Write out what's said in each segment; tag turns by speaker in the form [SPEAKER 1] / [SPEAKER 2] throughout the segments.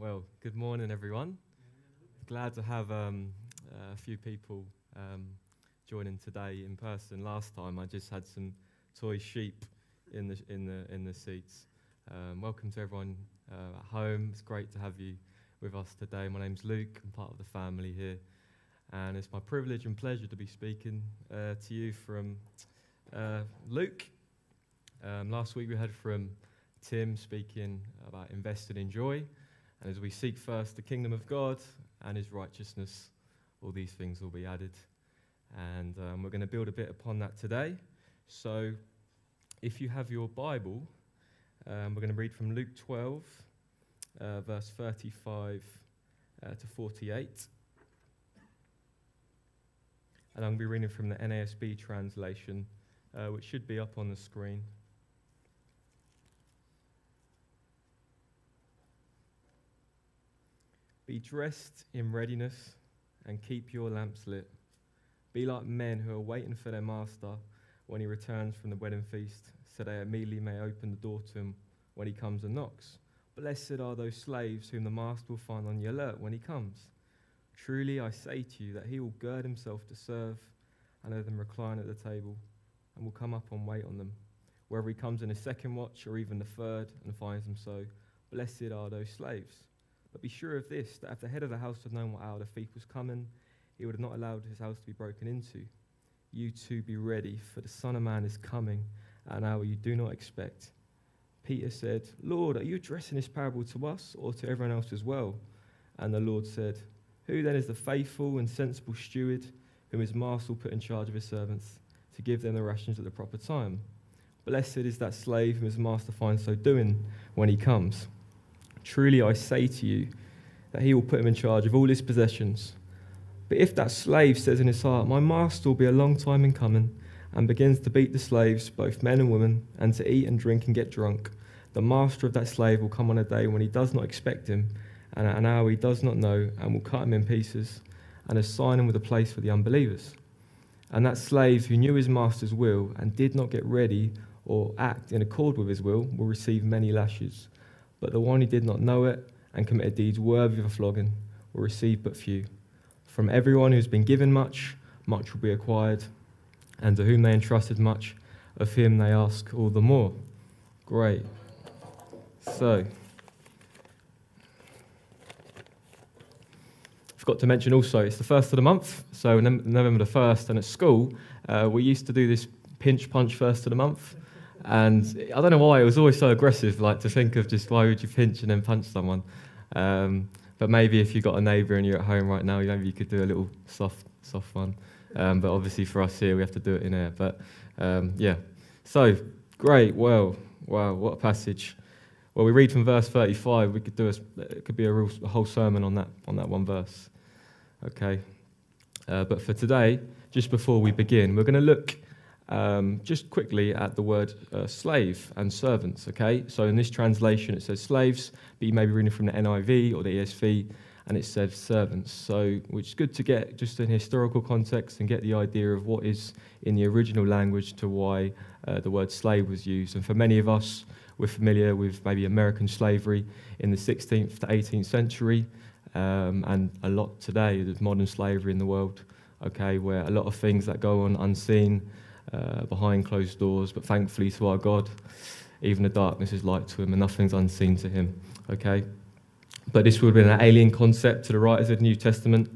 [SPEAKER 1] Well, good morning, everyone. Glad to have um, a few people um, joining today in person. Last time, I just had some toy sheep in the in the in the seats. Um, welcome to everyone uh, at home. It's great to have you with us today. My name's Luke. I'm part of the family here, and it's my privilege and pleasure to be speaking uh, to you from uh, Luke. Um, last week we heard from Tim speaking about investing in joy. And as we seek first the kingdom of God and his righteousness, all these things will be added. And um, we're going to build a bit upon that today. So if you have your Bible, um, we're going to read from Luke 12, uh, verse 35 uh, to 48. And I'm going to be reading from the NASB translation, uh, which should be up on the screen. Be dressed in readiness and keep your lamps lit. Be like men who are waiting for their master when he returns from the wedding feast, so they immediately may open the door to him when he comes and knocks. Blessed are those slaves whom the master will find on the alert when he comes. Truly I say to you that he will gird himself to serve and let them recline at the table and will come up and wait on them. Whether he comes in a second watch or even the third and finds them so, blessed are those slaves. But be sure of this that if the head of the house had known what hour the thief was coming, he would have not allowed his house to be broken into. You too be ready, for the Son of Man is coming at an hour you do not expect. Peter said, Lord, are you addressing this parable to us or to everyone else as well? And the Lord said, Who then is the faithful and sensible steward whom his master will put in charge of his servants to give them the rations at the proper time? Blessed is that slave whom his master finds so doing when he comes. Truly I say to you that he will put him in charge of all his possessions. But if that slave says in his heart, My master will be a long time in coming, and begins to beat the slaves, both men and women, and to eat and drink and get drunk, the master of that slave will come on a day when he does not expect him, and at an hour he does not know, and will cut him in pieces, and assign him with a place for the unbelievers. And that slave who knew his master's will and did not get ready or act in accord with his will will receive many lashes. But the one who did not know it and committed deeds worthy of a flogging will receive but few. From everyone who has been given much, much will be acquired, and to whom they entrusted much, of him they ask all the more. Great. So, forgot to mention also, it's the first of the month, so November the 1st, and at school, uh, we used to do this pinch punch first of the month. And I don't know why it was always so aggressive, like to think of just why would you pinch and then punch someone. Um, but maybe if you got a neighbour and you're at home right now, maybe you could do a little soft, soft one. Um, but obviously for us here, we have to do it in air. But um, yeah, so great. Well, wow, what a passage. Well, we read from verse 35. We could do a, it could be a, real, a whole sermon on that on that one verse. Okay, uh, but for today, just before we begin, we're going to look um, just quickly at the word uh, slave and servants, okay? So in this translation it says slaves, but you may be reading from the NIV or the ESV, and it says servants. So, which is good to get just an historical context and get the idea of what is in the original language to why uh, the word slave was used. And for many of us, we're familiar with maybe American slavery in the 16th to 18th century, um, and a lot today, there's modern slavery in the world, okay, where a lot of things that go on unseen uh, behind closed doors, but thankfully to our God, even the darkness is light to him and nothing's unseen to him. Okay? But this would have been an alien concept to the writers of the New Testament.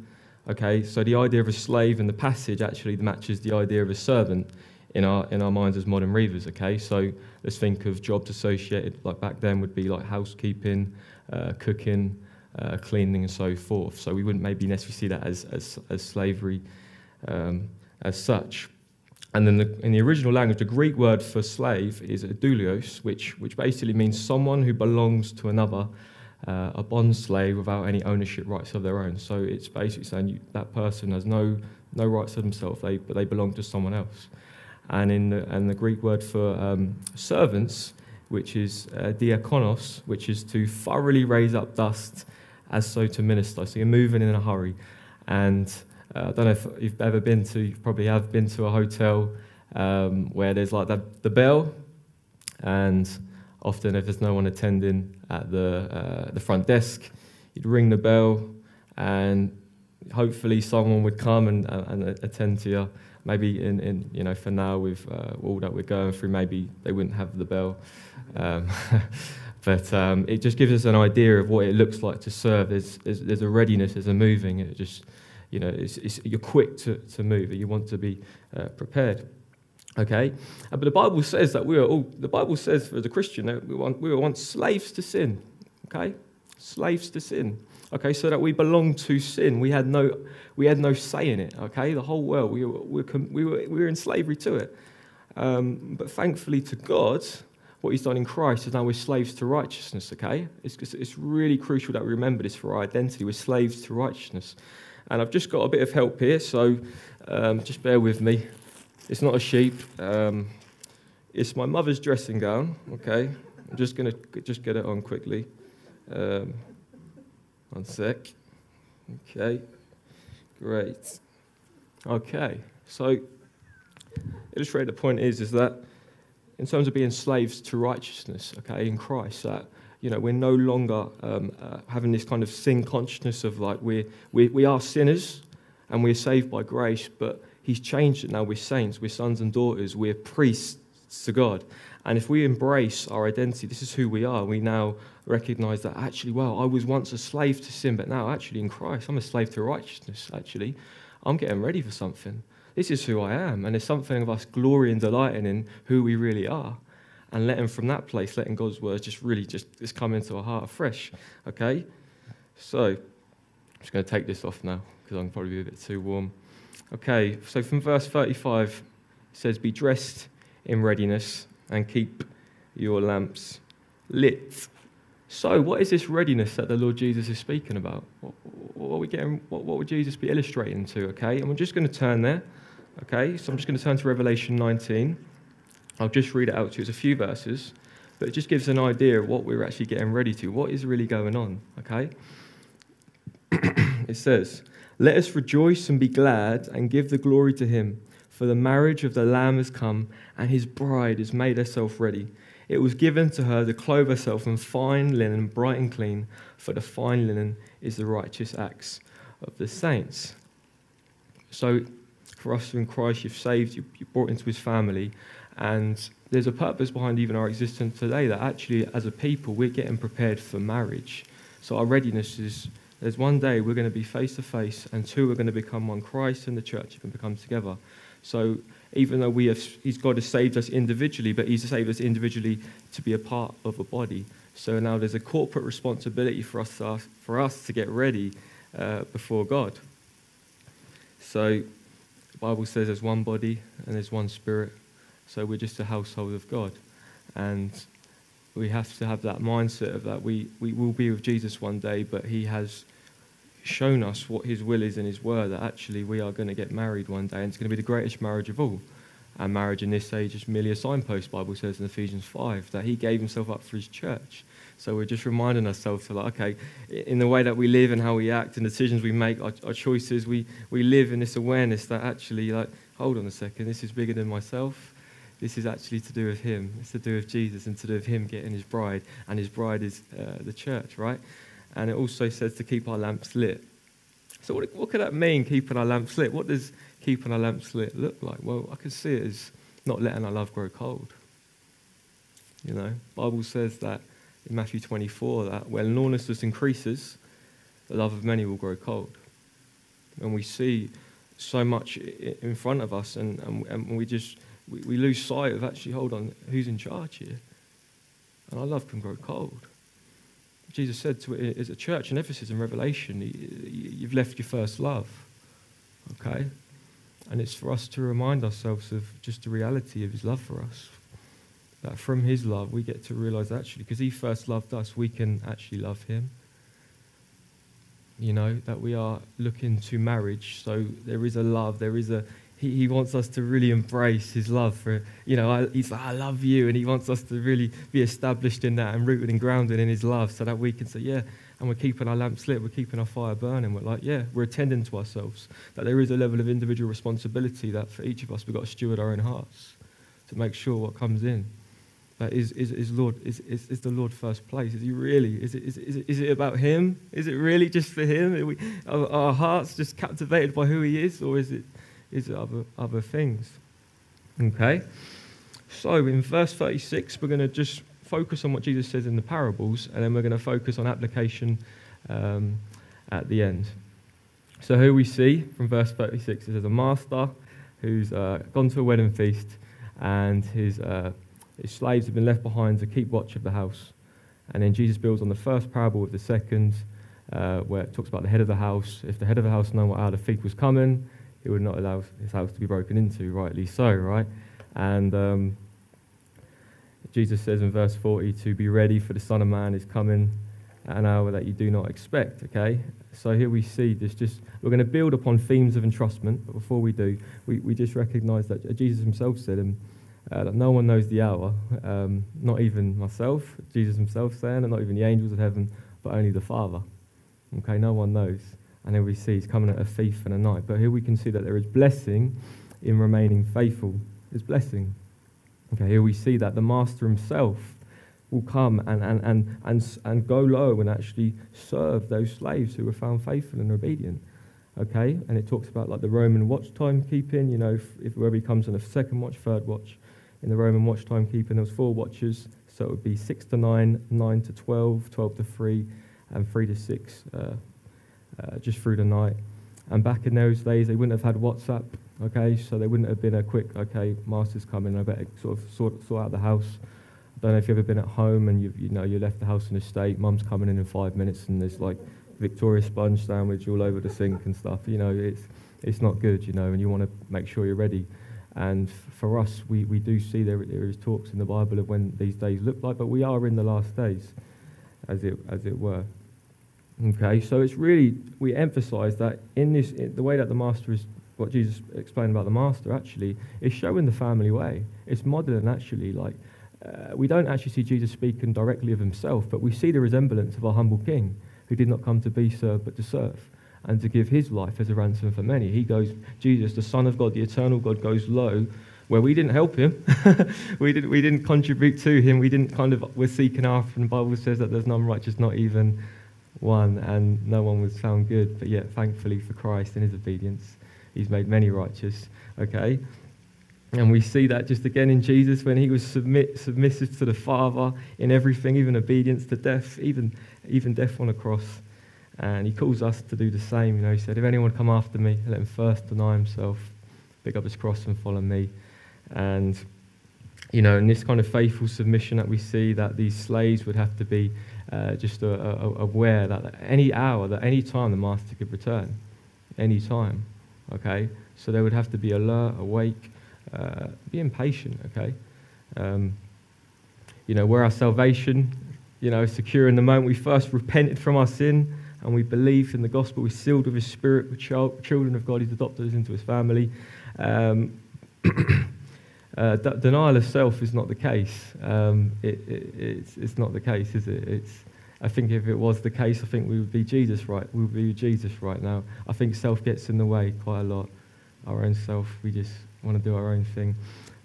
[SPEAKER 1] Okay, so the idea of a slave in the passage actually matches the idea of a servant in our in our minds as modern readers. Okay, so let's think of jobs associated like back then would be like housekeeping, uh, cooking, uh, cleaning, and so forth. So we wouldn't maybe necessarily see that as as, as slavery um, as such. And then the, in the original language, the Greek word for slave is doulos, which, which basically means someone who belongs to another, uh, a bond slave without any ownership rights of their own. So it's basically saying you, that person has no, no rights to themselves, they, but they belong to someone else. And in the, and the Greek word for um, servants, which is uh, diakonos, which is to thoroughly raise up dust as so to minister. So you're moving in a hurry. And I don't know if you've ever been to, you probably have been to a hotel um, where there's like the, the bell, and often if there's no one attending at the, uh, the front desk, you'd ring the bell, and hopefully someone would come and, and, attend to you. Maybe in, in you know for now with uh, all that we're going through, maybe they wouldn't have the bell. Um, but um, it just gives us an idea of what it looks like to serve. There's, there's, there's a readiness, there's a moving. It just you know it's, it's, you're quick to, to move. And you want to be uh, prepared. Okay, uh, but the Bible says that we are all. The Bible says for the Christian that we, want, we were once slaves to sin. Okay, slaves to sin. Okay, so that we belong to sin. We had no, we had no say in it. Okay, the whole world we were, we were, we were, we were in slavery to it. Um, but thankfully to God, what He's done in Christ is now we're slaves to righteousness. Okay, it's, it's really crucial that we remember this for our identity. We're slaves to righteousness. And I've just got a bit of help here, so um, just bear with me. It's not a sheep. Um, it's my mother's dressing gown. Okay, I'm just gonna just get it on quickly. Um, one sec. Okay, great. Okay, so illustrate the point is is that in terms of being slaves to righteousness, okay, in Christ, that you know we're no longer um, uh, having this kind of sin consciousness of like we're, we we are sinners and we're saved by grace, but He's changed it now. We're saints, we're sons and daughters, we're priests to God. And if we embrace our identity, this is who we are, we now recognize that actually, well, I was once a slave to sin, but now actually in Christ, I'm a slave to righteousness, actually. I'm getting ready for something. This is who I am. And there's something of us glory and delighting in who we really are. And letting from that place, letting God's words just really just, just come into our heart afresh. Okay? So, I'm just going to take this off now because I'm probably a bit too warm. Okay, so from verse 35, it says, Be dressed in readiness and keep your lamps lit. So, what is this readiness that the Lord Jesus is speaking about? What, what are we getting? What, what would Jesus be illustrating to? Okay, and we're just going to turn there. Okay, so I'm just going to turn to Revelation 19. I'll just read it out to you. It's a few verses, but it just gives an idea of what we're actually getting ready to. What is really going on? Okay, it says. Let us rejoice and be glad and give the glory to him, for the marriage of the Lamb has come, and his bride has made herself ready. It was given to her to clothe herself in fine linen, bright and clean, for the fine linen is the righteous acts of the saints. So, for us in Christ, you've saved, you're brought into his family, and there's a purpose behind even our existence today that actually, as a people, we're getting prepared for marriage. So, our readiness is there's one day we're going to be face to face, and two, we're going to become one. Christ and the church can become together. So even though we have, He's God has saved us individually, but He's saved us individually to be a part of a body. So now there's a corporate responsibility for us to, for us to get ready uh, before God. So the Bible says there's one body and there's one spirit. So we're just a household of God. And we have to have that mindset of that we, we will be with Jesus one day, but he has shown us what his will is in his word, that actually we are going to get married one day, and it's going to be the greatest marriage of all. And marriage in this age is merely a signpost, Bible says in Ephesians 5, that he gave himself up for his church. So we're just reminding ourselves to like, okay, in the way that we live and how we act and decisions we make, our, our choices, we, we live in this awareness that actually, like, hold on a second, this is bigger than myself. This is actually to do with him. It's to do with Jesus and to do with him getting his bride. And his bride is uh, the church, right? And it also says to keep our lamps lit. So, what, what could that mean, keeping our lamps lit? What does keeping our lamps lit look like? Well, I can see it as not letting our love grow cold. You know, Bible says that in Matthew 24 that when lawlessness increases, the love of many will grow cold. And we see so much in front of us, and, and, and we just we, we lose sight of actually, hold on, who's in charge here? And our love can grow cold. Jesus said to it as a church in Ephesus in Revelation, you've left your first love. Okay? And it's for us to remind ourselves of just the reality of his love for us. That from his love, we get to realize actually, because he first loved us, we can actually love him. You know, that we are looking to marriage. So there is a love, there is a he, he wants us to really embrace his love for, you know, I, he's like, I love you. And he wants us to really be established in that and rooted and grounded in his love so that we can say, yeah, and we're keeping our lamps lit, we're keeping our fire burning. We're like, yeah, we're attending to ourselves. That there is a level of individual responsibility that for each of us, we've got to steward our own hearts to make sure what comes in That is, is, is Lord is, is, is the Lord first place? Is he really? Is it, is, is it about him? Is it really just for him? Are, we, are our hearts just captivated by who he is, or is it, is other, other things? Okay. So in verse 36, we're going to just focus on what Jesus says in the parables, and then we're going to focus on application um, at the end. So here we see from verse 36, there's a master who's uh, gone to a wedding feast, and his uh, his slaves have been left behind to keep watch of the house. And then Jesus builds on the first parable with the second, uh, where it talks about the head of the house. If the head of the house knew what hour the thief was coming, he would not allow his house to be broken into, rightly so, right? And um, Jesus says in verse 40 to be ready for the Son of Man is coming at an hour that you do not expect, okay? So here we see this just, we're going to build upon themes of entrustment, but before we do, we, we just recognize that Jesus himself said, um, uh, that no one knows the hour, um, not even myself, Jesus himself saying, and not even the angels of heaven, but only the Father. Okay, no one knows. And then we see he's coming at a thief and a night. But here we can see that there is blessing in remaining faithful. There's blessing. Okay, here we see that the master himself will come and, and, and, and, and go low and actually serve those slaves who were found faithful and obedient. Okay, and it talks about like the Roman watch time keeping, you know, if, if whoever comes on a second watch, third watch, in the Roman watch time keeping, there was four watches, so it would be 6 to 9, 9 to 12, 12 to 3, and 3 to 6, uh, uh, just through the night. And back in those days, they wouldn't have had WhatsApp, okay, so they wouldn't have been a quick, okay, master's coming, I better sort of sort, sort out the house. I don't know if you've ever been at home and you've, you know you left the house in a state, mum's coming in in five minutes and there's like Victoria sponge sandwich all over the sink and stuff. You know, it's it's not good, you know, and you want to make sure you're ready. And for us, we, we do see there, there is talks in the Bible of when these days look like, but we are in the last days, as it, as it were. Okay, so it's really, we emphasize that in this, the way that the master is, what Jesus explained about the master actually, is showing the family way. It's modeling actually, like, uh, we don't actually see Jesus speaking directly of himself, but we see the resemblance of our humble king who did not come to be served but to serve and to give his life as a ransom for many. He goes, Jesus, the Son of God, the eternal God, goes low where we didn't help him. we, didn't, we didn't contribute to him. We didn't kind of, we're seeking after him. The Bible says that there's none righteous, not even one, and no one was found good. But yet, thankfully for Christ and his obedience, he's made many righteous. Okay? And we see that just again in Jesus when he was submit, submissive to the Father in everything, even obedience to death, even, even death on a cross. And he calls us to do the same. You know, he said, If anyone come after me, let him first deny himself, pick up his cross and follow me. And, you know, in this kind of faithful submission that we see, that these slaves would have to be uh, just uh, uh, aware that any hour, that any time the master could return, any time, okay? So they would have to be alert, awake, uh, be impatient, okay? Um, you know, where our salvation, you know, secure in the moment we first repented from our sin, and we believed in the gospel. We're sealed with His Spirit. We're child, children of God. He's adopted us into His family. Um, uh, d- denial of self is not the case. Um, it, it, it's, it's not the case, is it? It's, I think if it was the case, I think we would be Jesus right. We would be Jesus right now. I think self gets in the way quite a lot. Our own self, we just want to do our own thing.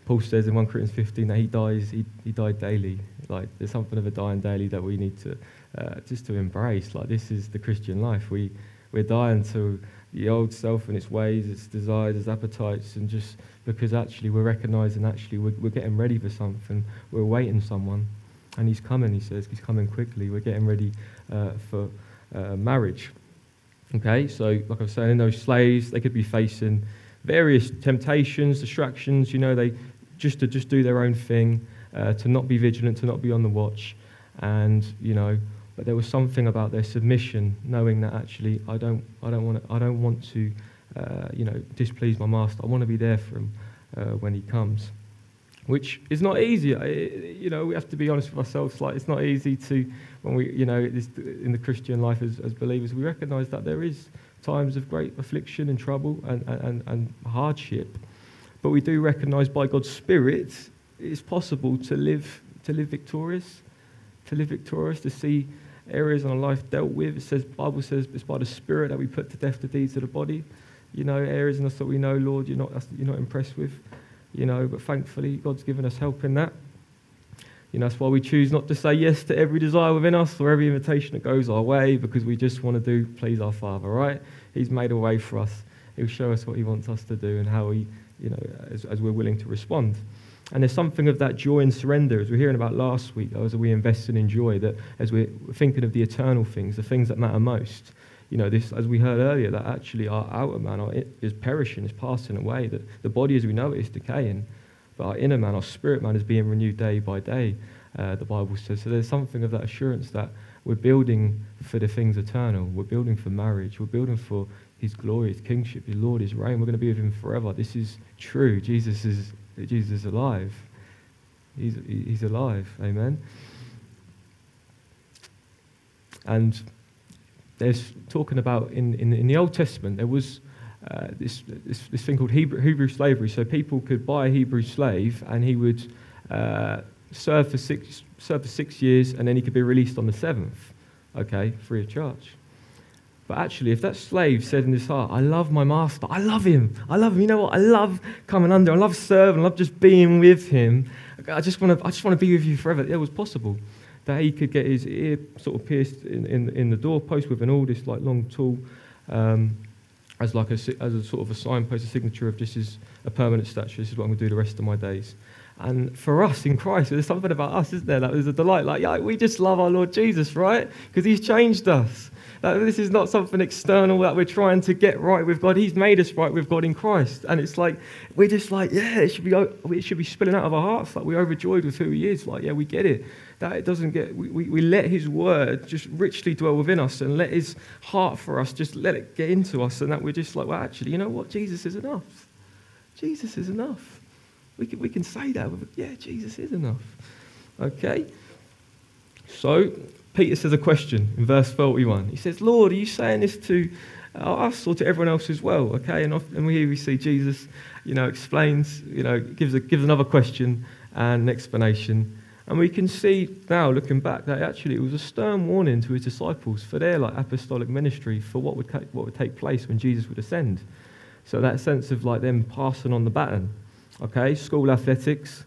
[SPEAKER 1] Paul says in 1 Corinthians 15 that he dies, he, he died daily. Like there's something of a dying daily that we need to uh, just to embrace. Like this is the Christian life. We we're dying to the old self and its ways, its desires, its appetites, and just because actually we're recognizing actually we're, we're getting ready for something. We're awaiting someone, and he's coming. He says he's coming quickly. We're getting ready uh, for uh, marriage. Okay, so like I was saying, those slaves they could be facing various temptations, distractions. You know, they just to just do their own thing, uh, to not be vigilant, to not be on the watch, and you know but there was something about their submission, knowing that actually I don't, I don't want to, I don't want to, uh, you know, displease my master. I want to be there for him uh, when he comes, which is not easy. you know, we have to be honest with ourselves. Like it's not easy to, when we, you know, in the Christian life as, as believers, we recognise that there is times of great affliction and trouble and, and, and hardship, but we do recognise by God's Spirit it's possible to live to live victorious, to live victorious, to see areas in our life dealt with. It says, Bible says, it's by the Spirit that we put to death the deeds of the body. You know, areas in us that we know, Lord, you're not, you're not impressed with. You know, but thankfully, God's given us help in that. You know, that's why we choose not to say yes to every desire within us or every invitation that goes our way because we just want to do please our Father, right? He's made a way for us. He'll show us what He wants us to do and how we, you know, as, as we're willing to respond. And there's something of that joy and surrender, as we are hearing about last week, as we invest in joy, that as we're thinking of the eternal things, the things that matter most, you know, this, as we heard earlier, that actually our outer man our, is perishing, is passing away, that the body as we know it is decaying, but our inner man, our spirit man, is being renewed day by day, uh, the Bible says. So there's something of that assurance that we're building for the things eternal. We're building for marriage. We're building for his glory, his kingship, his Lord, his reign. We're going to be with him forever. This is true. Jesus is, Jesus is alive. He's, he's alive. Amen. And there's talking about in, in, in the Old Testament, there was uh, this, this, this, thing called Hebrew, Hebrew, slavery. So people could buy a Hebrew slave and he would uh, serve, for six, serve for six years and then he could be released on the seventh, okay, free of charge. But actually, if that slave said in his heart, I love my master, I love him, I love him, you know what, I love coming under, I love serving, I love just being with him, I just want to, I just want to be with you forever. It was possible that he could get his ear sort of pierced in, in, in the doorpost with an awl this like long tool. Um, as like a, as a sort of a signpost, a signature of this is a permanent statue. This is what I'm going to do the rest of my days. And for us in Christ, there's something about us, isn't there? That is a delight. Like, yeah, we just love our Lord Jesus, right? Because He's changed us. That this is not something external that we're trying to get right with God. He's made us right with God in Christ. And it's like, we're just like, yeah, it should be, it should be spilling out of our hearts. Like, we're overjoyed with who He is. Like, yeah, we get it that it doesn't get, we, we, we let His word just richly dwell within us and let His heart for us just let it get into us, and that we're just like, well, actually, you know what? Jesus is enough. Jesus is enough. We can, we can say that. Yeah, Jesus is enough. Okay? So, Peter says a question in verse 41. He says, Lord, are you saying this to uh, us or to everyone else as well? Okay? And, and here we see Jesus, you know, explains, you know, gives, a, gives another question and an explanation. And we can see now, looking back, that actually it was a stern warning to his disciples for their like apostolic ministry, for what would, what would take place when Jesus would ascend. So that sense of like them passing on the baton. Okay, school athletics.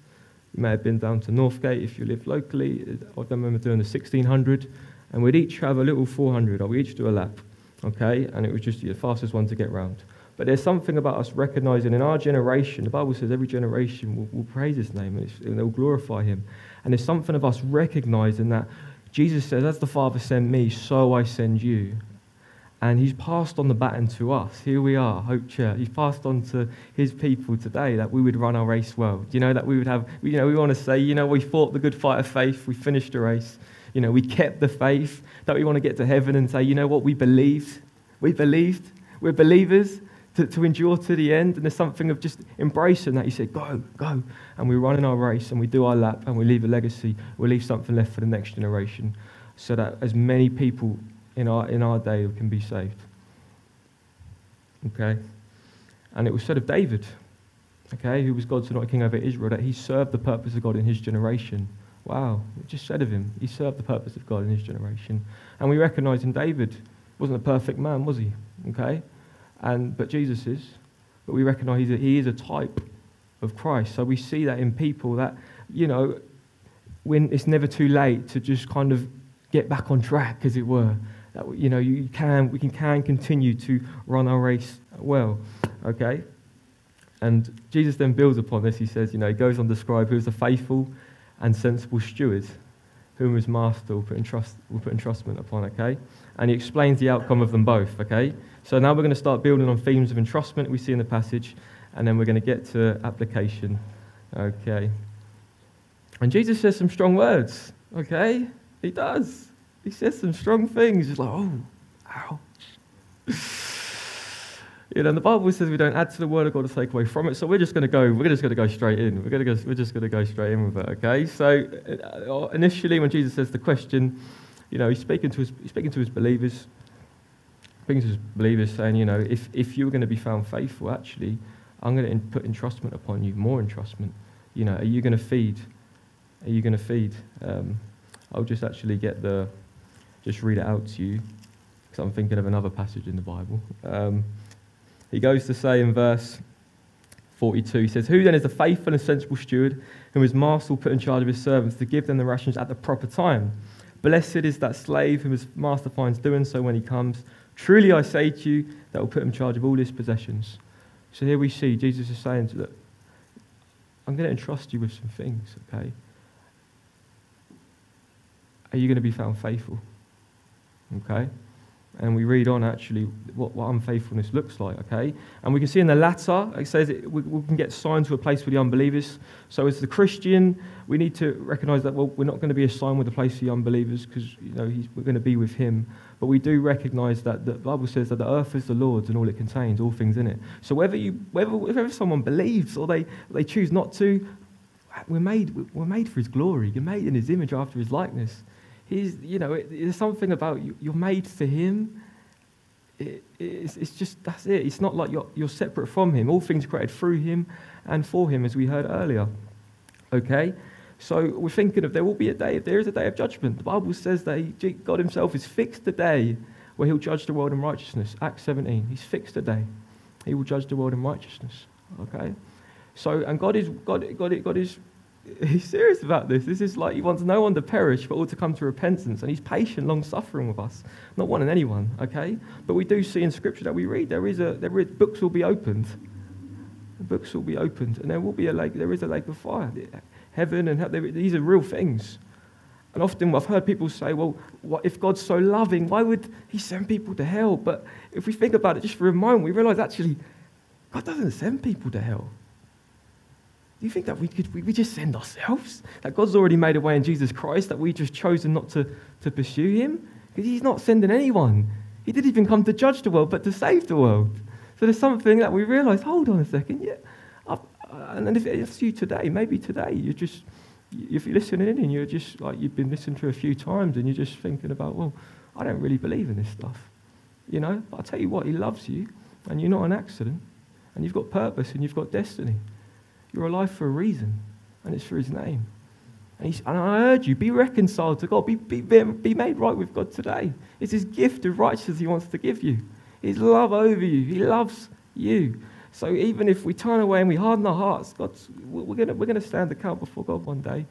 [SPEAKER 1] You may have been down to Northgate if you live locally. I don't remember doing the 1600, and we'd each have a little 400, or we each do a lap. Okay, and it was just the fastest one to get round. But there's something about us recognizing in our generation, the Bible says every generation will, will praise his name and, and they'll glorify him. And there's something of us recognizing that Jesus says, As the Father sent me, so I send you. And he's passed on the baton to us. Here we are, Hope Church. He's passed on to his people today that we would run our race well. You know, that we would have, you know, we want to say, you know, we fought the good fight of faith, we finished the race. You know, we kept the faith. That we want to get to heaven and say, you know what, we believed. We believed. We're believers to, to endure to the end. And there's something of just embracing that. You say, go, go. And we run in our race and we do our lap and we leave a legacy. We leave something left for the next generation so that as many people in our, in our day can be saved. Okay? And it was said of David, okay, who was God's anointed king over Israel, that he served the purpose of God in his generation. Wow, it just said of him, he served the purpose of God in his generation. And we recognize in David wasn't a perfect man, was he? Okay? and, but Jesus is. But we recognize that he is a type of Christ. So we see that in people that, you know, when it's never too late to just kind of get back on track, as it were. That, you know, you can, we can, can continue to run our race well. Okay? And Jesus then builds upon this. He says, you know, he goes on to describe who is a faithful and sensible steward, whom his master will put, will put entrustment upon, okay? And he explains the outcome of them both, okay? So now we're going to start building on themes of entrustment we see in the passage, and then we're going to get to application. Okay. And Jesus says some strong words. Okay? He does. He says some strong things. He's like, oh, ouch. you know, and the Bible says we don't add to the word of God to take away from it. So we're just going to go. We're just going to go straight in. We're going to go. We're just going to go straight in with it. Okay. So uh, initially, when Jesus says the question, you know, he's speaking to his, he's speaking to his believers brings us believers saying, you know, if, if you're going to be found faithful, actually, I'm going to put entrustment upon you, more entrustment. You know, are you going to feed? Are you going to feed? Um, I'll just actually get the, just read it out to you, because I'm thinking of another passage in the Bible. Um, he goes to say in verse 42, he says, Who then is a faithful and sensible steward, whom his master will put in charge of his servants to give them the rations at the proper time. Blessed is that slave whom his master finds doing so when he comes. Truly I say to you, that will put him in charge of all his possessions. So here we see Jesus is saying, Look, I'm going to entrust you with some things, okay? Are you going to be found faithful? Okay? And we read on actually what, what unfaithfulness looks like, okay? And we can see in the latter, it says it, we, we, can get signed to a place for the unbelievers. So as the Christian, we need to recognize that, well, we're not going to be assigned with a place for the unbelievers because, you know, we're going to be with him. But we do recognize that the Bible says that the earth is the Lord's and all it contains, all things in it. So whether, you, whether, whether someone believes or they, they choose not to, we're made, we're made for his glory. You're made in his image after his likeness. He's, you know, it, there's something about you. You're made for him. It, it's, it's just, that's it. It's not like you're, you're separate from him. All things created through him and for him, as we heard earlier. Okay? So we're thinking of there will be a day, there is a day of judgment. The Bible says that he, God himself has fixed the day where he'll judge the world in righteousness. Acts 17. He's fixed a day. He will judge the world in righteousness. Okay? So, and God is, God, God, God is he's serious about this. This is like he wants no one to perish, but all to come to repentance. And he's patient, long suffering with us, not wanting anyone, okay? But we do see in Scripture that we read there is a there is, books will be opened. Books will be opened, and there will be a lake. There is a lake of fire. Heaven and hell, these are real things. And often I've heard people say, well, what, if God's so loving, why would he send people to hell? But if we think about it just for a moment, we realize actually, God doesn't send people to hell. Do you think that we could we, we just send ourselves? That God's already made a way in Jesus Christ, that we just chosen not to, to pursue him? Because he's not sending anyone. He didn't even come to judge the world, but to save the world. So there's something that we realize, hold on a second, yeah. Uh, and if it's you today, maybe today, you're just, if you're listening in and you're just like, you've been listening to a few times and you're just thinking about, well, I don't really believe in this stuff. You know, but I tell you what, he loves you and you're not an accident and you've got purpose and you've got destiny. You're alive for a reason, and it's for his name. And, and I urge you, be reconciled to God. Be, be, be made right with God today. It's his gift of righteousness he wants to give you. His love over you. He loves you. So even if we turn away and we harden our hearts, God's, we're going we're to stand account before God one day.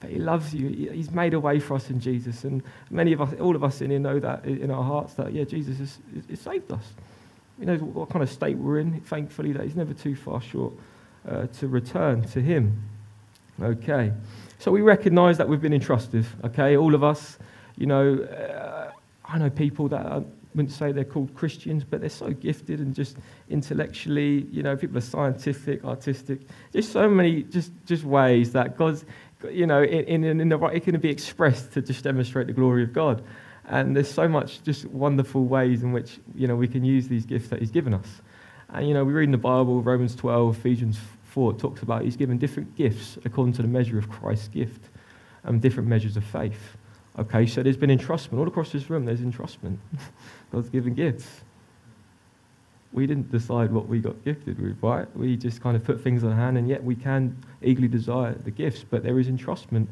[SPEAKER 1] But he loves you. He's made a way for us in Jesus. And many of us, all of us in here know that in our hearts that, yeah, Jesus has, has saved us. He knows what kind of state we're in, thankfully, that he's never too far short uh, to return to Him. Okay. So we recognize that we've been entrusted, okay? All of us, you know, uh, I know people that I wouldn't say they're called Christians, but they're so gifted and just intellectually, you know, people are scientific, artistic, just so many just, just ways that God's, you know, in, in, in the right, it can be expressed to just demonstrate the glory of God. And there's so much just wonderful ways in which, you know, we can use these gifts that He's given us. And, you know, we read in the Bible, Romans 12, Ephesians 4, it talks about he's given different gifts according to the measure of Christ's gift and different measures of faith. Okay, so there's been entrustment. All across this room, there's entrustment. God's given gifts. We didn't decide what we got gifted with, right? We just kind of put things on hand, and yet we can eagerly desire the gifts. But there is entrustment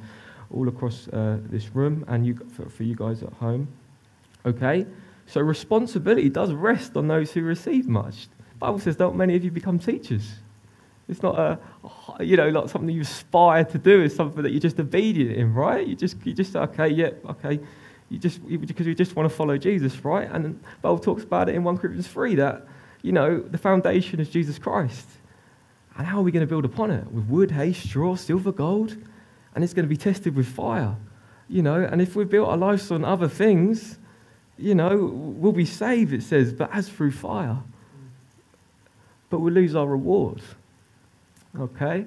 [SPEAKER 1] all across uh, this room and you, for, for you guys at home. Okay? So responsibility does rest on those who receive much. Bible says, don't many of you become teachers? It's not a, you know, not something you aspire to do. It's something that you're just obedient in, right? You just, you just, okay, yeah, okay. You just, because you just want to follow Jesus, right? And Bible talks about it in 1 Corinthians 3 that, you know, the foundation is Jesus Christ. And how are we going to build upon it? With wood, hay, straw, silver, gold? And it's going to be tested with fire, you know? And if we built our lives on other things, you know, we'll be saved, it says, but as through fire but we lose our reward. Okay?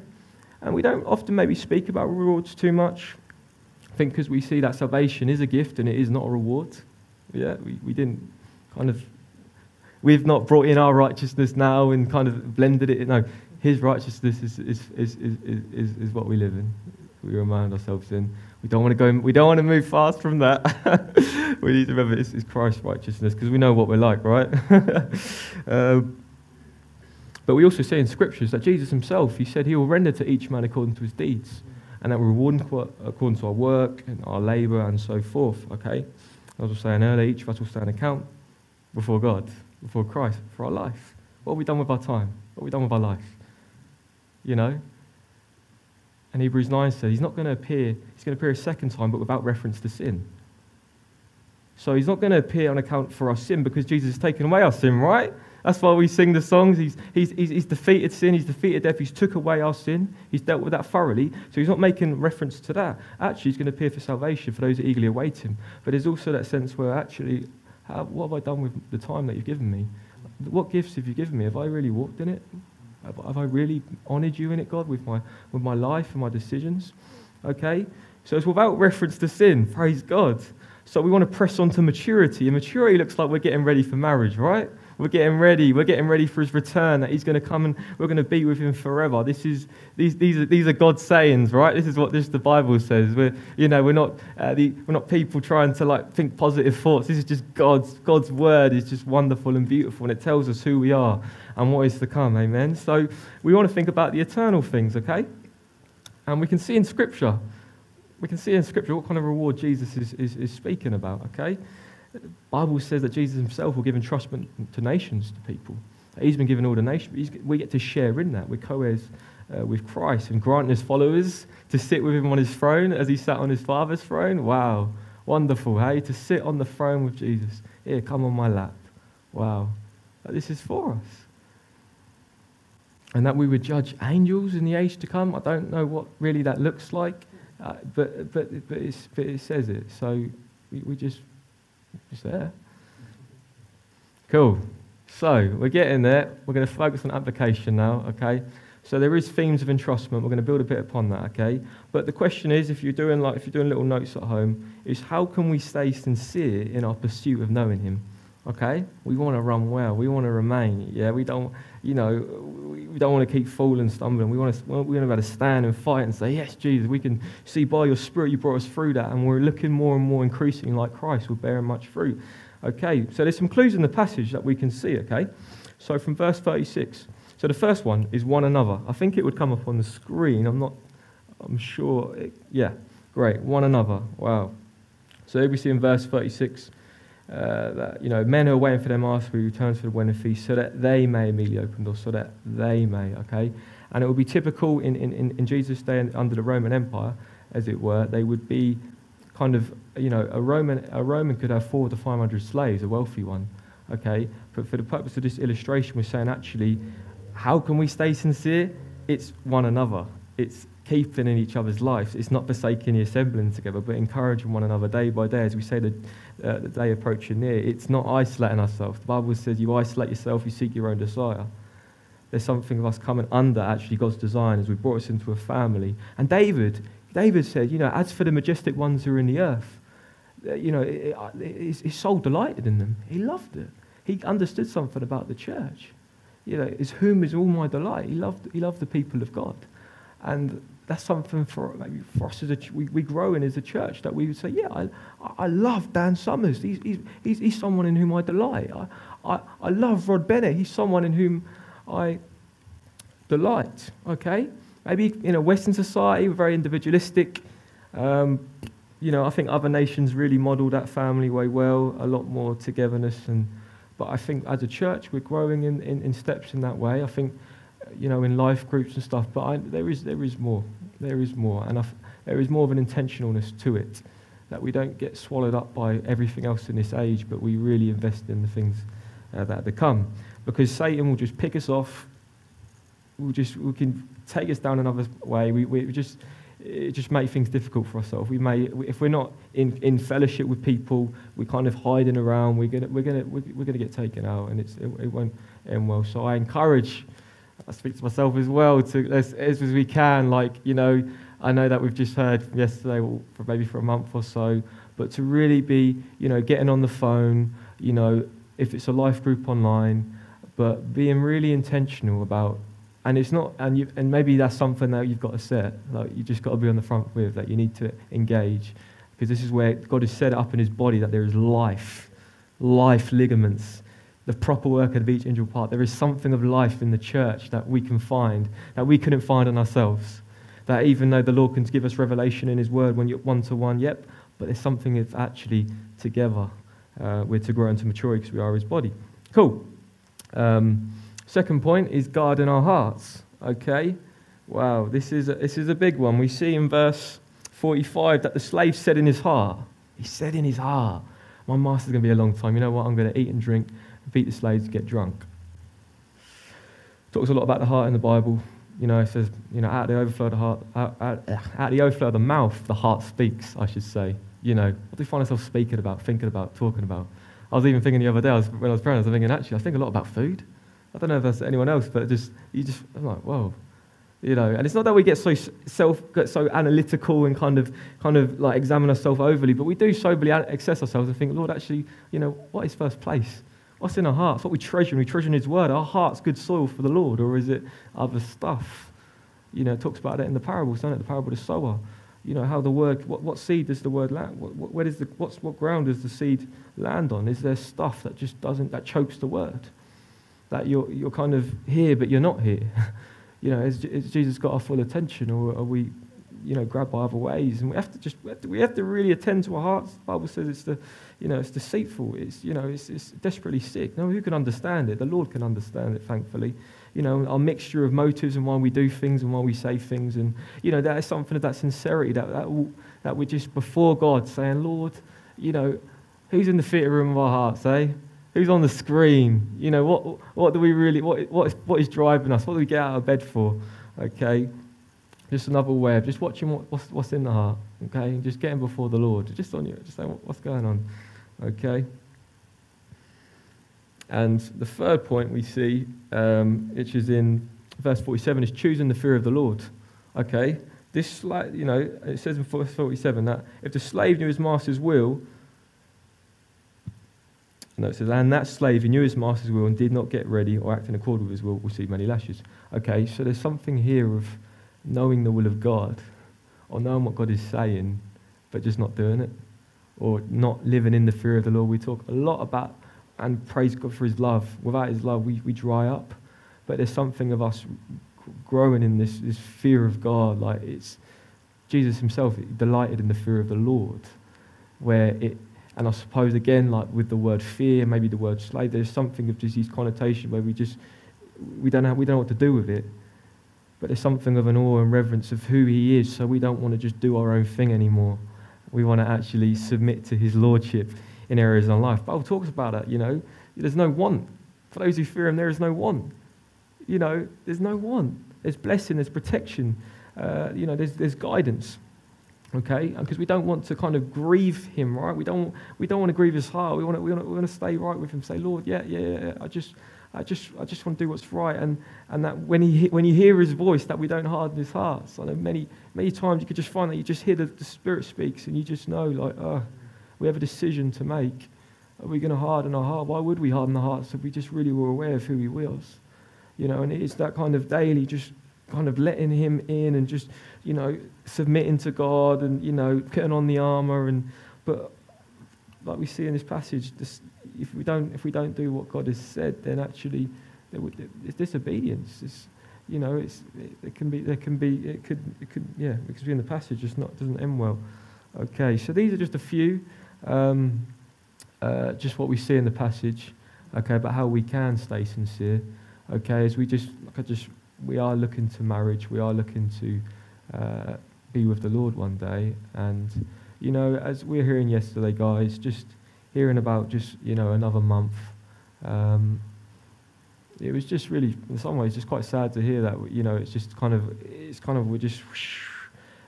[SPEAKER 1] And we don't often maybe speak about rewards too much. I think because we see that salvation is a gift and it is not a reward. Yeah, we, we didn't kind of, we've not brought in our righteousness now and kind of blended it. No, his righteousness is, is, is, is, is, is what we live in. We remind ourselves in. We don't want to go, we don't want to move fast from that. we need to remember it's, it's Christ's righteousness because we know what we're like, right? um, but we also see in scriptures that Jesus himself, he said he will render to each man according to his deeds, and that we're rewarded according to our work and our labor and so forth. Okay? As I was saying earlier, each of us will stand account before God, before Christ, for our life. What have we done with our time? What have we done with our life? You know? And Hebrews 9 says he's not going to appear, he's going to appear a second time, but without reference to sin. So he's not going to appear on account for our sin because Jesus has taken away our sin, right? That's why we sing the songs. He's, he's, he's, he's, defeated sin, he's defeated death, he's took away our sin, he's dealt with that thoroughly. So he's not making reference to that. Actually, he's going to appear for salvation for those that eagerly await him. But there's also that sense where actually, how, what have I done with the time that you've given me? What gifts have you given me? Have I really walked in it? Have, have I really honored you in it, God, with my, with my life and my decisions? Okay? So it's without reference to sin. Praise God. So we want to press on to maturity. And maturity looks like we're getting ready for marriage, right? We're getting ready. We're getting ready for his return, that he's going to come and we're going to be with him forever. This is, these, these, are, these are God's sayings, right? This is what this, the Bible says. We're, you know, we're, not, uh, the, we're not people trying to like think positive thoughts. This is just God's, God's word is just wonderful and beautiful, and it tells us who we are and what is to come. Amen. So we want to think about the eternal things, okay? And we can see in Scripture, we can see in Scripture what kind of reward Jesus is, is, is speaking about, okay? The Bible says that Jesus himself will give entrustment to nations, to people. He's been given all the nations. We get to share in that. We're co-heirs uh, with Christ and granting his followers to sit with him on his throne as he sat on his father's throne. Wow. Wonderful, hey? To sit on the throne with Jesus. Here, come on my lap. Wow. This is for us. And that we would judge angels in the age to come. I don't know what really that looks like, uh, but, but, but, but, it says it. So we, we just it's there. Cool. So we're getting there. We're going to focus on application now, okay? So there is themes of entrustment. We're going to build a bit upon that, okay? But the question is, if you're doing like if you're doing little notes at home, is how can we stay sincere in our pursuit of knowing Him? Okay, we want to run well. We want to remain. Yeah, we don't, you know, we don't want to keep falling, stumbling. We want to, we want to be able to stand and fight and say, yes, Jesus, we can see by your Spirit you brought us through that, and we're looking more and more increasingly like Christ. We're bearing much fruit. Okay, so there's some clues in the passage that we can see. Okay, so from verse 36. So the first one is one another. I think it would come up on the screen. I'm not. I'm sure. It, yeah, great. One another. Wow. So here we see in verse 36 uh, that you know men who are waiting for their master who returns for the wedding feast so that they may immediately open doors so that they may okay? And it would be typical in, in, in jesus day under the roman empire as it were they would be kind of you know a roman a roman could have four to five hundred slaves a wealthy one okay? But for the purpose of this illustration we're saying actually how can we stay sincere? It's one another. It's keeping in each other's lives. It's not forsaking the assembling together, but encouraging one another day by day as we say the, uh, the day approaching near. It's not isolating ourselves. The Bible says you isolate yourself, you seek your own desire. There's something of us coming under actually God's design as we brought us into a family. And David, David said, you know, as for the majestic ones who are in the earth, uh, you know, it, it, his, his soul delighted in them. He loved it. He understood something about the church. You know, it's whom is all my delight. He loved, he loved the people of God. And that's something for maybe for us as a we, we grow in as a church that we would say, yeah, I, I love Dan Summers. He's, he's, he's, someone in whom I delight. I, I, I love Rod Bennett. He's someone in whom I delight. Okay, maybe in a Western society, we're very individualistic. Um, you know, I think other nations really model that family way well, a lot more togetherness. And, but I think as a church, we're growing in, in, in steps in that way. I think you know, in life groups and stuff, but I, there, is, there is more. There is more. And there is more of an intentionalness to it, that we don't get swallowed up by everything else in this age, but we really invest in the things uh, that are to come. Because Satan will just pick us off. We'll just, we can take us down another way. We, we just, it just make things difficult for ourselves. We may, if we're not in, in fellowship with people, we're kind of hiding around. We're gonna, we're gonna, we're gonna get taken out, and it's, it, it won't end well. So I encourage I speak to myself as well, to as, as we can. Like, you know, I know that we've just heard yesterday, for maybe for a month or so, but to really be, you know, getting on the phone, you know, if it's a life group online, but being really intentional about, and it's not, and you, and maybe that's something that you've got to set, like you just got to be on the front with, that you need to engage, because this is where God has set it up in His body that there is life, life ligaments the proper work of each individual part. There is something of life in the church that we can find, that we couldn't find in ourselves. That even though the Lord can give us revelation in His Word when you're one to one, yep, but there's something that's actually together. Uh, we're to grow into maturity because we are His body. Cool. Um, second point is guarding our hearts. Okay? Wow, this is, a, this is a big one. We see in verse 45 that the slave said in his heart, he said in his heart, My master's going to be a long time. You know what? I'm going to eat and drink, beat the slaves, get drunk. Talks a lot about the heart in the Bible. You know, it says, you know, out of the overflow of the heart, out, out, out of the overflow of the mouth, the heart speaks, I should say. You know, what do find yourself speaking about, thinking about, talking about? I was even thinking the other day, I was, when I was praying, I was thinking, actually, I think a lot about food. I don't know if that's anyone else, but just, you just, I'm like, whoa, you know and it's not that we get so self get so analytical and kind of kind of like examine ourselves overly but we do soberly assess ourselves and think lord actually you know what is first place what's in our hearts what we treasure we treasure in his word. Our heart's good soil for the lord or is it other stuff? You know it talks about it in the parables doesn't it? The parable of the sower. You know how the word what, what seed does the word land what, what, where does the what's, what ground does the seed land on? Is there stuff that just doesn't that chokes the word? That you're you're kind of here but you're not here. You know, has, has Jesus got our full attention, or are we, you know, grabbed by other ways? And we have to just, we have to, we have to really attend to our hearts. The Bible says it's the, you know, it's deceitful. It's, you know, it's, it's desperately sick. No, who can understand it? The Lord can understand it, thankfully. You know, our mixture of motives and why we do things and why we say things. And, you know, that is something of that sincerity that, that, that we're just before God saying, Lord, you know, who's in the theatre room of our hearts, eh? Who's on the screen? You know, what, what do we really, what, what, is, what is driving us? What do we get out of bed for? Okay? Just another way of just watching what, what's, what's in the heart. Okay? just getting before the Lord. Just on you. Just saying, what's going on? Okay? And the third point we see, um, which is in verse 47, is choosing the fear of the Lord. Okay? This, you know, it says in verse 47 that if the slave knew his master's will, no, it says, and that slave who knew his master's will and did not get ready or act in accord with his will will receive many lashes. Okay, so there's something here of knowing the will of God or knowing what God is saying, but just not doing it or not living in the fear of the Lord. We talk a lot about and praise God for his love. Without his love, we, we dry up. But there's something of us growing in this, this fear of God. Like it's Jesus himself delighted in the fear of the Lord, where it and I suppose, again, like with the word fear, maybe the word slave, there's something of just these connotation where we just, we don't, have, we don't know what to do with it. But there's something of an awe and reverence of who he is, so we don't want to just do our own thing anymore. We want to actually submit to his lordship in areas of life. Bible talks about it, you know. There's no want. For those who fear him, there is no want. You know, there's no want. There's blessing, there's protection, uh, you know, there's, there's guidance okay? Because we don't want to kind of grieve him, right? We don't, we don't want to grieve his heart. We want to, we, want to, we want to stay right with him. Say, Lord, yeah, yeah, yeah. I just, I just, I just want to do what's right. And, and that when, he, when you hear his voice, that we don't harden his heart. So I know many, many times you could just find that you just hear the, the Spirit speaks and you just know, like, oh, we have a decision to make. Are we going to harden our heart? Why would we harden the hearts if we just really were aware of who he was? You know, and it's that kind of daily just kind of letting him in and just, you know, submitting to God and, you know, putting on the armor. And, but like we see in this passage, this, if, we don't, if we don't do what God has said, then actually it's disobedience. It's, you know, it's, it, can be, there can be, it could, it could, yeah, because in the passage, it's not, doesn't end well. Okay, so these are just a few, um, uh, just what we see in the passage, okay, about how we can stay sincere, okay, as we just, like I just we are looking to marriage. We are looking to uh, be with the Lord one day. And, you know, as we were hearing yesterday, guys, just hearing about just, you know, another month, um, it was just really, in some ways, just quite sad to hear that, you know, it's just kind of, it's kind of, we're just,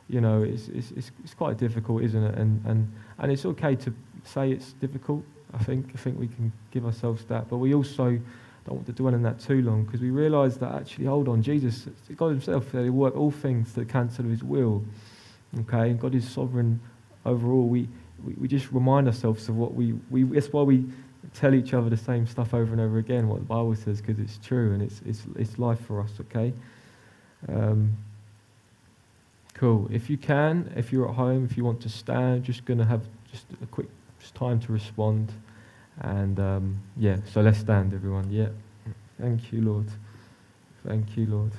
[SPEAKER 1] you know, it's, it's, it's, it's quite difficult, isn't it? And, and, and it's okay to say it's difficult. I think, I think we can give ourselves that. But we also, don't want to dwell on that too long because we realize that actually, hold on, Jesus, God Himself said He worked all things to the of His will. Okay, and God is sovereign over all. We, we, we just remind ourselves of what we, we, that's why we tell each other the same stuff over and over again, what the Bible says, because it's true and it's, it's, it's life for us, okay? Um, cool. If you can, if you're at home, if you want to stand, just going to have just a quick just time to respond. And um, yeah, so let's stand, everyone. Yeah. Thank you, Lord. Thank you, Lord.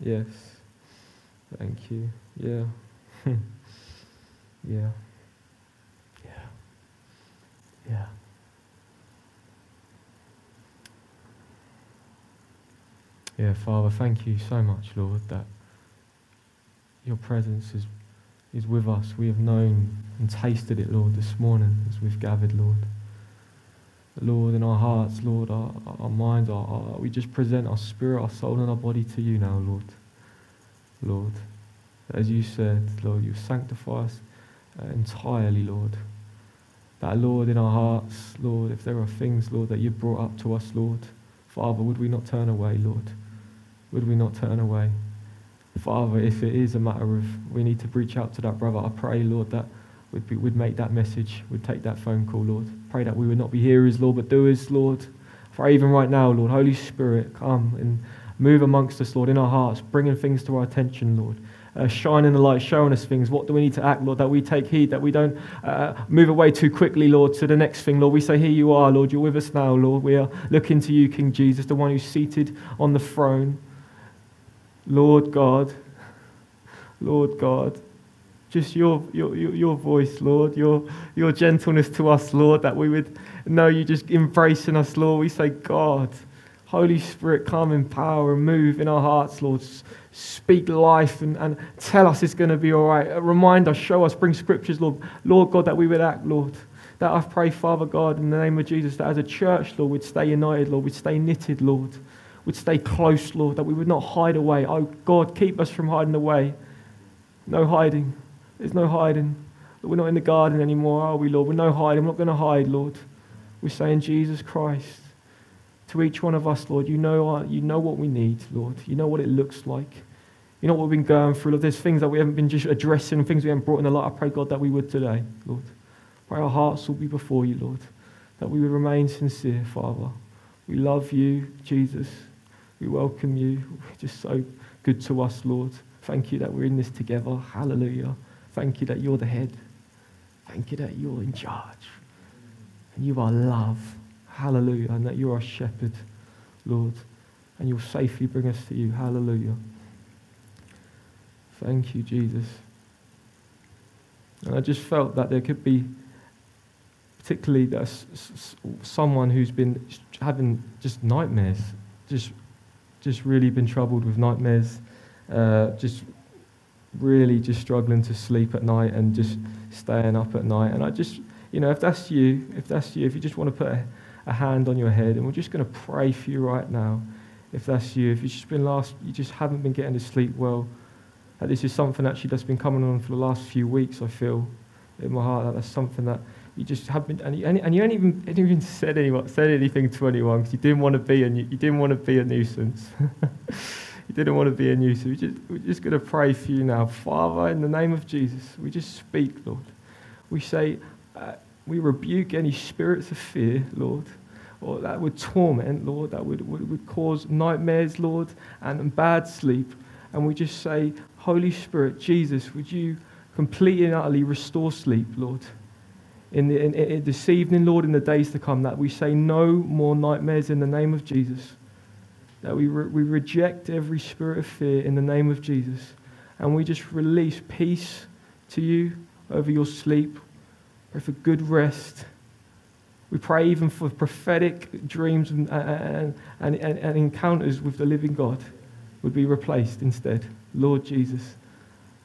[SPEAKER 1] Yes. Thank you. Yeah. yeah. Yeah. Yeah. Yeah, Father, thank you so much, Lord, that your presence is, is with us. We have known and tasted it, Lord, this morning as we've gathered, Lord. Lord, in our hearts, Lord, our, our minds, our, our, we just present our spirit, our soul, and our body to you now, Lord. Lord, as you said, Lord, you sanctify us entirely, Lord. That, Lord, in our hearts, Lord, if there are things, Lord, that you've brought up to us, Lord, Father, would we not turn away, Lord? Would we not turn away? Father, if it is a matter of we need to reach out to that brother, I pray, Lord, that we'd, be, we'd make that message, we'd take that phone call, Lord. Pray that we would not be hearers, Lord, but doers, Lord. For even right now, Lord, Holy Spirit, come and move amongst us, Lord, in our hearts, bringing things to our attention, Lord. Uh, shining the light, showing us things. What do we need to act, Lord? That we take heed, that we don't uh, move away too quickly, Lord, to the next thing, Lord. We say, Here you are, Lord. You're with us now, Lord. We are looking to you, King Jesus, the one who's seated on the throne. Lord God, Lord God, just your, your, your voice, Lord, your, your gentleness to us, Lord, that we would know you just embracing us, Lord. We say, God, Holy Spirit, come in power and move in our hearts, Lord. Speak life and, and tell us it's going to be all right. Uh, remind us, show us, bring scriptures, Lord. Lord God, that we would act, Lord. That I pray, Father God, in the name of Jesus, that as a church, Lord, we'd stay united, Lord. We'd stay knitted, Lord. We'd stay close, Lord. That we would not hide away. Oh, God, keep us from hiding away. No hiding. There's no hiding. We're not in the garden anymore, are we, Lord? We're no hiding. We're not going to hide, Lord. We're saying, Jesus Christ, to each one of us, Lord, you know, our, you know what we need, Lord. You know what it looks like. You know what we've been going through, Lord. There's things that we haven't been just addressing, things we haven't brought in the light. I pray, God, that we would today, Lord. Pray our hearts will be before you, Lord. That we would remain sincere, Father. We love you, Jesus. We welcome you. You're just so good to us, Lord. Thank you that we're in this together. Hallelujah. Thank you that you're the head. Thank you that you're in charge. And you are love. Hallelujah. And that you're our shepherd, Lord. And you'll safely bring us to you. Hallelujah. Thank you, Jesus. And I just felt that there could be, particularly someone who's been having just nightmares, just, just really been troubled with nightmares uh, just really just struggling to sleep at night and just staying up at night. And I just, you know, if that's you, if that's you, if you just want to put a, a hand on your head, and we're just going to pray for you right now. If that's you, if you've just been last, you just haven't been getting to sleep well, that this is something actually that's been coming on for the last few weeks. I feel in my heart that that's something that you just haven't, and you, and you ain't even, ain't even said anyone, said anything to anyone because you didn't want to be a, you didn't want to be a nuisance. you didn't want to be a nuisance. We just, we're just going to pray for you now. Father, in the name of Jesus, we just speak, Lord. We say, uh, we rebuke any spirits of fear, Lord, or that would torment, Lord, that would, would, would cause nightmares, Lord, and bad sleep. And we just say, Holy Spirit, Jesus, would you completely and utterly restore sleep, Lord? In, the, in, in this evening, Lord, in the days to come, that we say no more nightmares in the name of Jesus that we, re- we reject every spirit of fear in the name of Jesus. And we just release peace to you over your sleep. Pray for good rest. We pray even for prophetic dreams uh, and, and, and, and, encounters with the living God would be replaced instead. Lord Jesus.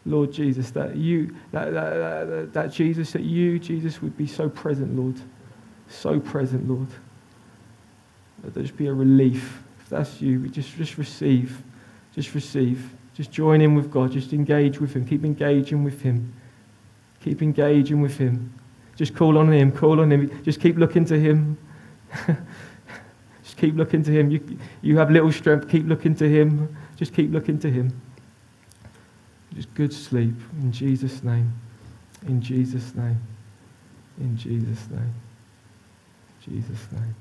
[SPEAKER 1] Lord Jesus, that you, that, that, that, that Jesus, that you, Jesus, would be so present, Lord. So present, Lord. That there just be a relief If that's you, we just, just receive. Just receive. Just join in with God. Just engage with Him. Keep engaging with Him. Keep engaging with Him. Just call on Him. Call on Him. Just keep looking to Him. just keep looking to Him. You, you have little strength. Keep looking to Him. Just keep looking to Him. Just good sleep. In Jesus' name. In Jesus' name. In Jesus' name. Jesus' name.